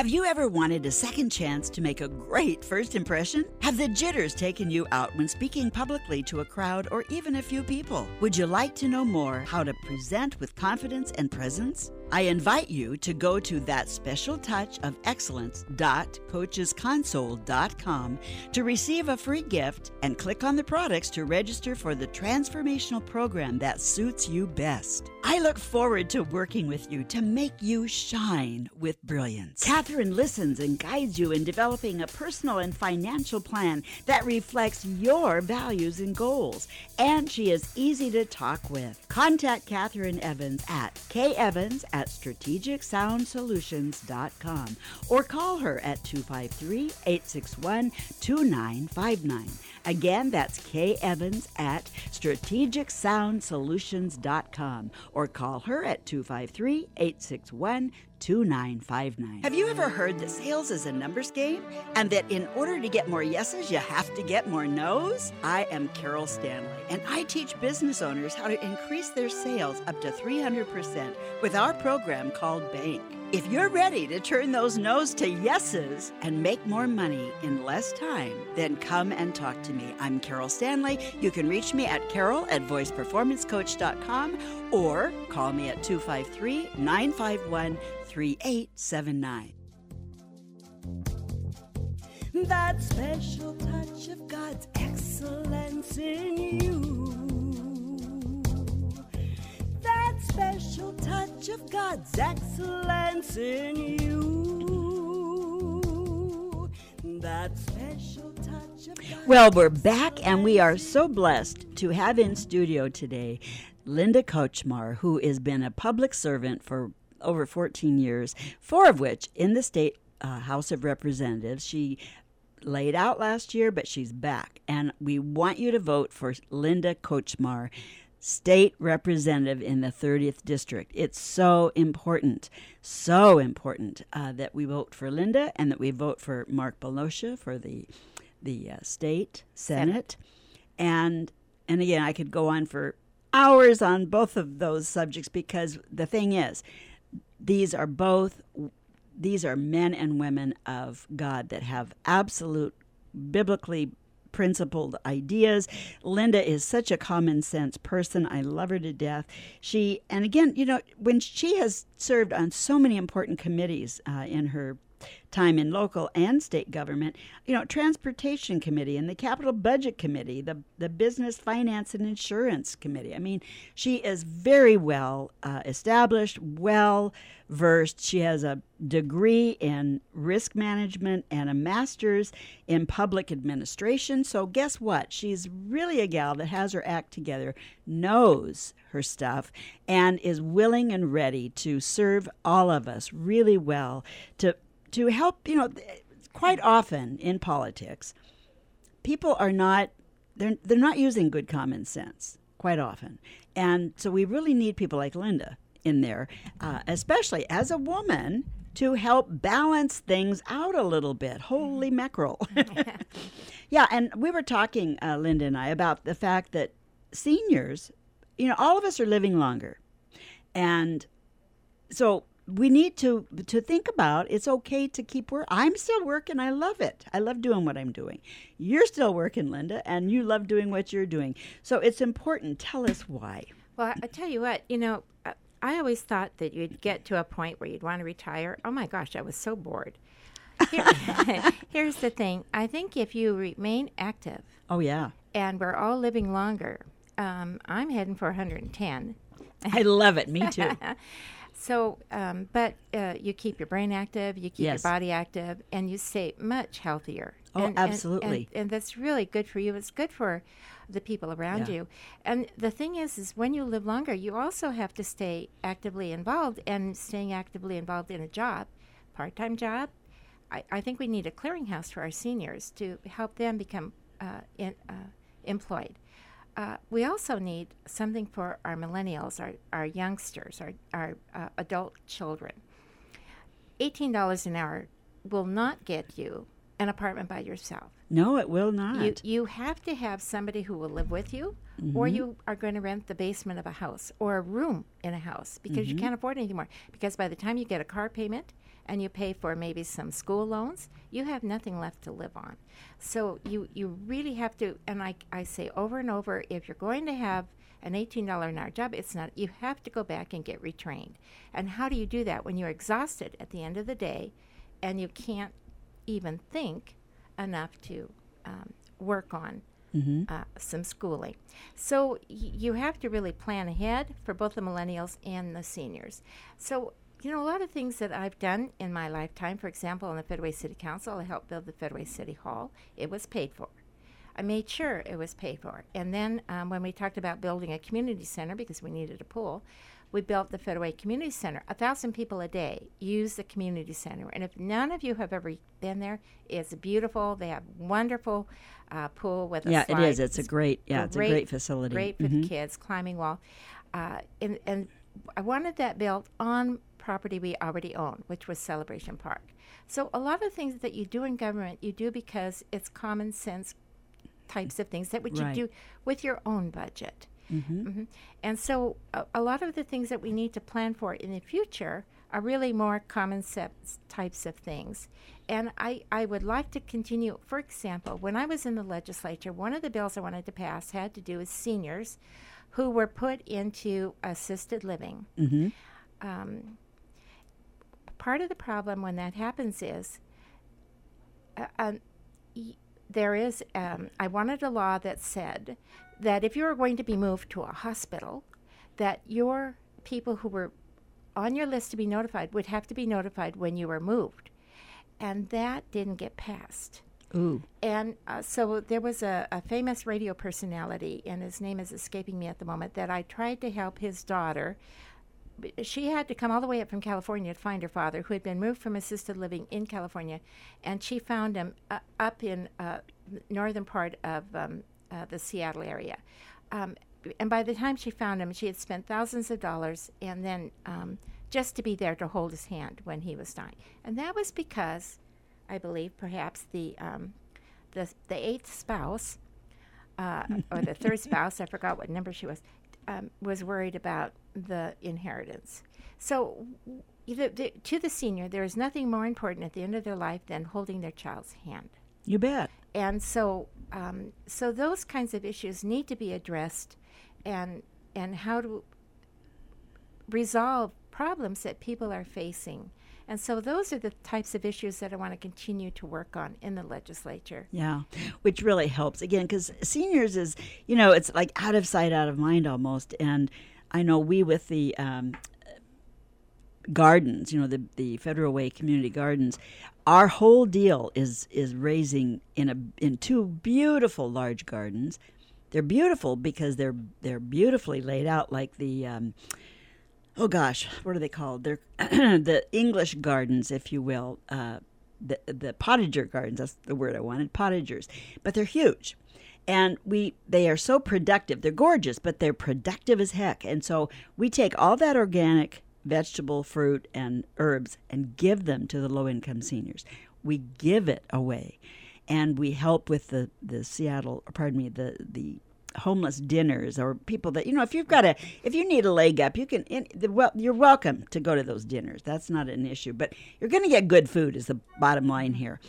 Have you ever wanted a second chance to make a great first impression? Have the jitters taken you out when speaking publicly to a crowd or even a few people? Would you like to know more how to present with confidence and presence? I invite you to go to that special touch of excellence.coachesconsole.com to receive a free gift and click on the products to register for the transformational program that suits you best. I look forward to working with you to make you shine with brilliance. Catherine listens and guides you in developing a personal and financial plan that reflects your values and goals, and she is easy to talk with. Contact Catherine Evans at kevans at strategicsoundsolutions.com or call her at 253 861 2959. Again, that's Kay Evans at strategicsoundsolutions.com or call her at 253 861 2959. Have you ever heard that sales is a numbers game and that in order to get more yeses, you have to get more nos? I am Carol Stanley and I teach business owners how to increase their sales up to 300% with our program called Bank. If you're ready to turn those no's to yeses and make more money in less time, then come and talk to me. I'm Carol Stanley. You can reach me at carol at voiceperformancecoach.com or call me at 253 951 3879. That special touch of God's excellence in you. Special touch of God's excellence in you. That special touch of God's Well, we're back, and we are so blessed to have in studio today Linda Kochmar, who has been a public servant for over 14 years, four of which in the state uh, House of Representatives. She laid out last year, but she's back. And we want you to vote for Linda Kochmar, state representative in the 30th district. It's so important, so important uh, that we vote for Linda and that we vote for Mark Miloscia for the the uh, state senate. And and again, I could go on for hours on both of those subjects because the thing is, these are both these are men and women of God that have absolute biblically principled ideas. Linda is such a common sense person. I love her to death. She, and again, you know, when she has served on so many important committees uh, in her time in local and state government, you know, transportation committee and the capital budget committee, the the business finance and insurance committee. I mean, she is very well uh, established, well versed. She has a degree in risk management and a master's in public administration. So guess what? She's really a gal that has her act together, knows her stuff, and is willing and ready to serve all of us really well to to help, you know, quite often in politics, people are not they're they're not using good common sense quite often, and so we really need people like Linda in there, uh, especially as a woman. To help balance things out a little bit. Holy mackerel. [laughs] yeah, and we were talking, uh, Linda and I, about the fact that seniors, you know, all of us are living longer. And so we need to to think about it's okay to keep work. I'm still working. I love it. I love doing what I'm doing. You're still working, Linda, and you love doing what you're doing. So it's important. Tell us why. Well, I tell you what, you know, I always thought that you'd get to a point where you'd want to retire. Oh my gosh, I was so bored. Here, [laughs] here's the thing. I think if you remain active. Oh yeah. And we're all living longer. Um, I'm heading for 110. I love it. Me too. [laughs] So, um, but uh, you keep your brain active, you keep Yes. your body active, and you stay much healthier. Oh, And- and- absolutely. And, and that's really good for you. It's good for the people around Yeah. you. And the thing is, is when you live longer, you also have to stay actively involved. And staying actively involved in a job, part-time job, I, I think we need a clearinghouse for our seniors to help them become uh, in, uh, employed. Uh, we also need something for our millennials, our, our youngsters, our, our uh, adult children. $18 an hour will not get you an apartment by yourself. No, it will not. You, you have to have somebody who will live with you, or Mm-hmm. you are going to rent the basement of a house or a room in a house because Mm-hmm. you can't afford anything more. Because by the time you get a car payment and you pay for maybe some school loans, you have nothing left to live on. So you, you really have to, and I, I say over and over if you're going to have an $18 an hour job, it's not, you have to go back and get retrained. And how do you do that when you're exhausted at the end of the day and you can't even think enough to um, work on uh, some schooling. So y- you have to really plan ahead for both the millennials and the seniors. So, you know, a lot of things that I've done in my lifetime, for example, in the Fedway City Council, I helped build the Fedway City Hall. It was paid for. I made sure it was paid for. And then um, when we talked about building a community center because we needed a pool, we built the Fedway Community Center. A thousand people a day use the community center. And if none of you have ever been there, it's beautiful. They have wonderful uh, pool with a yeah, it is. It's a great, yeah, it's a great facility. Great for the kids, climbing wall. Uh, and, and I wanted that built on property we already own, which was Celebration Park. So a lot of things that you do in government, you do because it's common sense types of things that would Right. you do with your own budget. Mhm. And so a, a lot of the things that we need to plan for in the future are really more common sense types of things. And I, I would like to continue, for example, when I was in the legislature, one of the bills I wanted to pass had to do with seniors who were put into assisted living. Um, part of the problem when that happens is uh, um, y- there is, um, I wanted a law that said that if you were going to be moved to a hospital, that your people who were on your list to be notified would have to be notified when you were moved. And that didn't get passed. Ooh, And uh, so there was a, a famous radio personality, and his name is escaping me at the moment, that I tried to help his daughter. She had to come all the way up from California to find her father, who had been moved from assisted living in California, and she found him uh, up in uh, the northern part of um, uh, the Seattle area. Um, and by the time she found him, she had spent thousands of dollars, and then um, just to be there to hold his hand when he was dying. And that was because I believe perhaps the um, the the eighth spouse uh, [laughs] or the third spouse, I forgot what number she was, um, was worried about the inheritance. So, the, the, to the senior, there is nothing more important at the end of their life than holding their child's hand. You bet. And so, um, so those kinds of issues need to be addressed, and and how to resolve problems that people are facing. And so those are the types of issues that I want to continue to work on in the legislature. Yeah, which really helps again because seniors is you know it's like out of sight, out of mind almost. And I know we with the um, gardens, you know the the Federal Way Community Gardens, our whole deal is is raising in a in two beautiful large gardens. They're beautiful because they're they're beautifully laid out like the. Um, oh gosh, what are they called? They're [clears throat] the English gardens, if you will. Uh, the the potager gardens. That's the word I wanted. Potagers, but they're huge, and we they are so productive. They're gorgeous, but they're productive as heck. And so we take all that organic vegetable, fruit, and herbs and give them to the low income seniors. We give it away, and we help with the the Seattle. Pardon me, the the homeless dinners or people that you know if you've got a if you need a leg up you can in, the, well you're welcome to go to those dinners that's not an issue but you're going to get good food is the bottom line here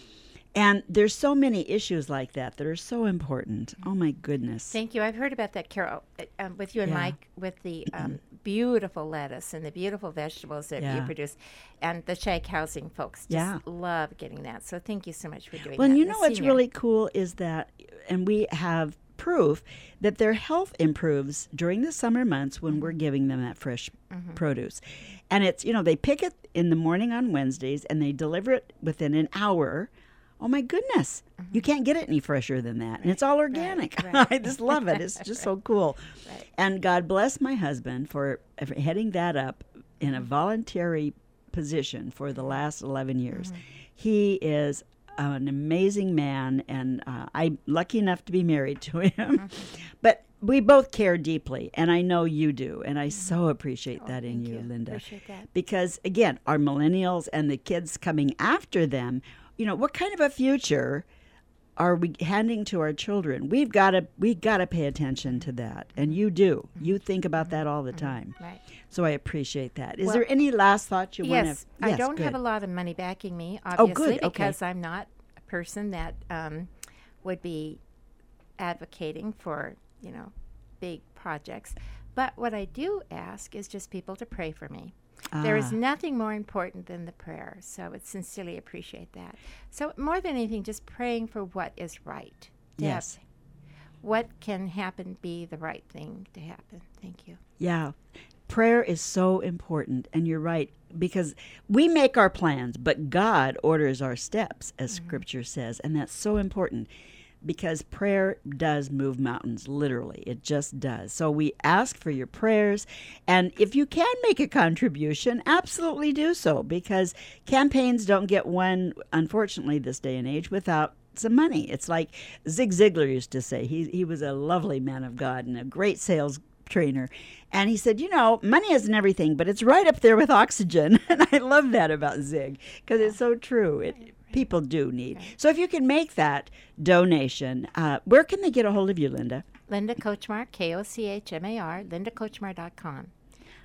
and there's so many issues like that that are so important oh my goodness Thank you. I've heard about that, Carol, uh, um, with you and Yeah. Mike, with the um, [clears throat] beautiful lettuce and the beautiful vegetables that you produce, and the SHAG housing folks just Yeah. love getting that. So thank you so much for doing Well, that. Well, you know what's really cool is that, and we have proof that their health improves during the summer months when we're mm-hmm. giving them that fresh mm-hmm. produce. And it's, you know, they pick it in the morning on Wednesdays and they deliver it within an hour. Oh my goodness. You mm-hmm. can't get it any fresher than that. And it's all organic. right. [laughs] I just love it. It's just so cool. [laughs] Right. And God bless my husband for heading that up in a mm-hmm. voluntary position for the last 11 years. Mm-hmm. He is an amazing man, and uh, I'm lucky enough to be married to him. [laughs] but we both care deeply, and I know you do, and I so appreciate oh, that in you, you. Linda. Appreciate that. Because again, our millennials and the kids coming after them, you know, what kind of a future are we handing to our children? We've got to we got to pay attention to that, and you do. You think about that all the time. Right. So I appreciate that. Is Well, there any last thoughts you want to? Yes? I don't have a lot of money backing me, Oh, obviously, good, okay. because I'm not a person that um, would be advocating for, you know, big projects. But what I do ask is just people to pray for me. There is Ah. nothing more important than the prayer, so I would sincerely appreciate that. So more than anything, just praying for what is right. Yes. what can happen be the right thing to happen. Thank you. Yeah. Prayer is so important, and you're right, because we make our plans, but God orders our steps, as scripture says, and that's so important because prayer does move mountains, literally. It just does. So we ask for your prayers, and if you can make a contribution, absolutely do so, because campaigns don't get one, unfortunately, this day and age, without some money. It's like Zig Ziglar used to say. He, he was a lovely man of God and a great sales trainer. And he said, you know, money isn't everything, but it's right up there with oxygen. [laughs] And I love that about Zig because it's so true. It, People do need. So if you can make that donation, uh, where can they get a hold of you, Linda? Linda Kochmar, K O C H M A R, lindakochmar.com.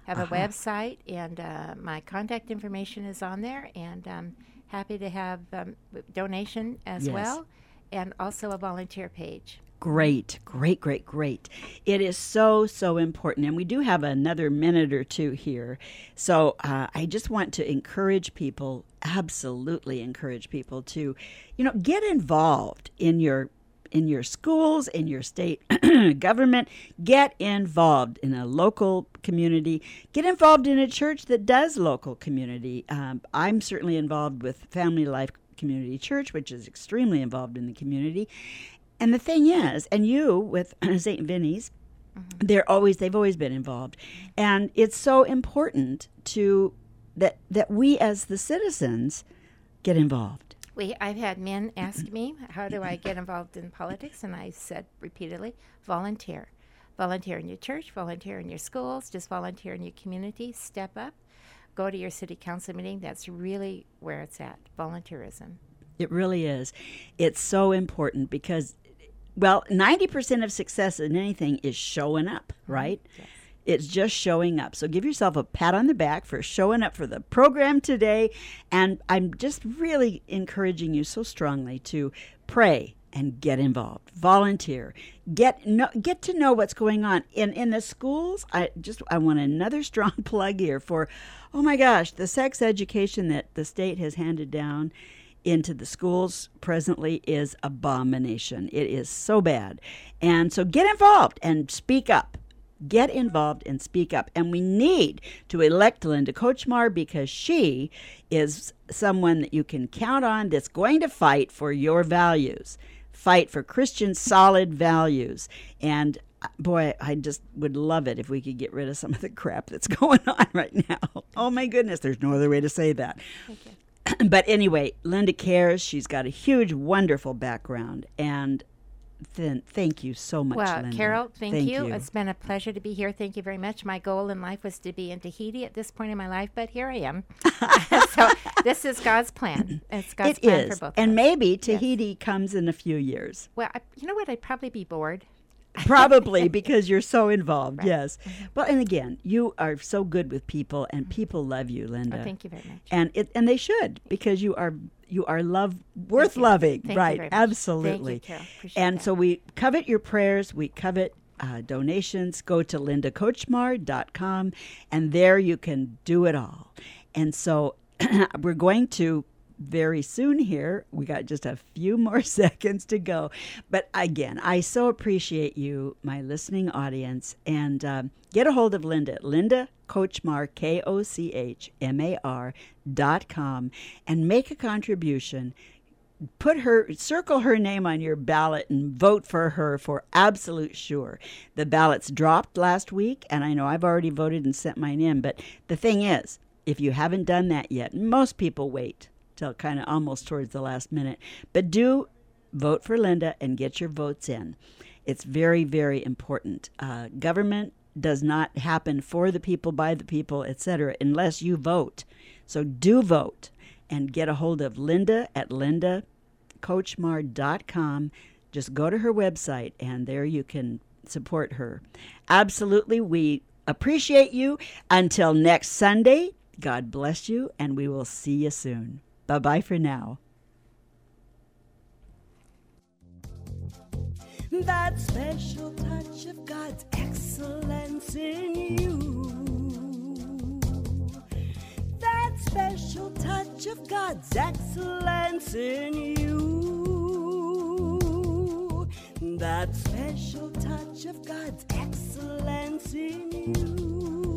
Have Uh-huh. a website, and uh, my contact information is on there, and um, happy to have um, donation as Yes. well, and also a volunteer page. Great, great, great, great. It is so, so important. And we do have another minute or two here. So uh, I just want to encourage people, absolutely encourage people to, you know, get involved in your in your schools, in your state [clears throat] government, get involved in a local community, get involved in a church that does local community. Um, I'm certainly involved with Family Life Community Church, which is extremely involved in the community. And the thing is, and you with [clears throat] St. Vinny's, mm-hmm. they're always they've always been involved, and it's so important to that that we as the citizens get involved. We, I've had men [clears throat] ask me, how do I get involved in politics? And I said repeatedly, volunteer. Volunteer in your church, volunteer in your schools, just volunteer in your community, step up, go to your city council meeting. That's really where it's at, volunteerism. It really is. It's so important because, well, 90% of success in anything is showing up, mm-hmm. right? It's just showing up. So give yourself a pat on the back for showing up for the program today. And I'm just really encouraging you so strongly to pray and get involved volunteer get no, get to know what's going on in in the schools i just i want another [laughs] strong plug here for oh my gosh the sex education that the state has handed down into the schools presently is abomination it is so bad and so get involved and speak up get involved and speak up. And we need to elect Linda Kochmar because she is someone that you can count on that's going to fight for your values fight for Christian solid values. And uh, boy, I just would love it if we could get rid of some of the crap that's [laughs] going on right now. Oh my goodness, there's no other way to say that. [clears throat] But anyway, Linda cares. She's got a huge, wonderful background, and then thank you so much. Well, Linda. Carol, thank, Thank you. you. It's been a pleasure to be here. Thank you very much. My goal in life was to be in Tahiti at this point in my life, but here I am. [laughs] so this is God's plan. It's God's It plan is, for both and of us. maybe Tahiti comes in a few years. Well, I, you know what? I'd probably be bored. Probably because you're so involved. Yes. Mm-hmm. Well, and again, you are so good with people, and people love you, Linda. Oh, thank you very much. and it and they should because you are you are love worth you. loving Thank you right very much. Thank you, absolutely. Appreciate and that. so we covet your prayers we covet uh, donations go to lindakochmar.com and there you can do it all and so [clears throat] we're going to very soon here. We got just a few [laughs] more seconds to go. But again, I so appreciate you, my listening audience, and um, get a hold of Linda, Linda Kochmar, K O C H M A R dot com, and make a contribution. Put her, circle her name on your ballot and vote for her for absolute sure. The ballots dropped last week, and I know I've already voted and sent mine in. But the thing is, if you haven't done that yet, most people wait till kind of almost towards the last minute. But do vote for Linda and get your votes in. It's very, very important. Uh, government does not happen for the people, by the people, etc., unless you vote. So do vote and get a hold of Linda at lindakochmar.com. Just go to her website and there you can support her. Absolutely, we appreciate you. Until next Sunday, God bless you, and we will see you soon. Bye bye for now. That special touch of God's excellence in you. That special touch of God's excellence in you. That special touch of God's excellence in you.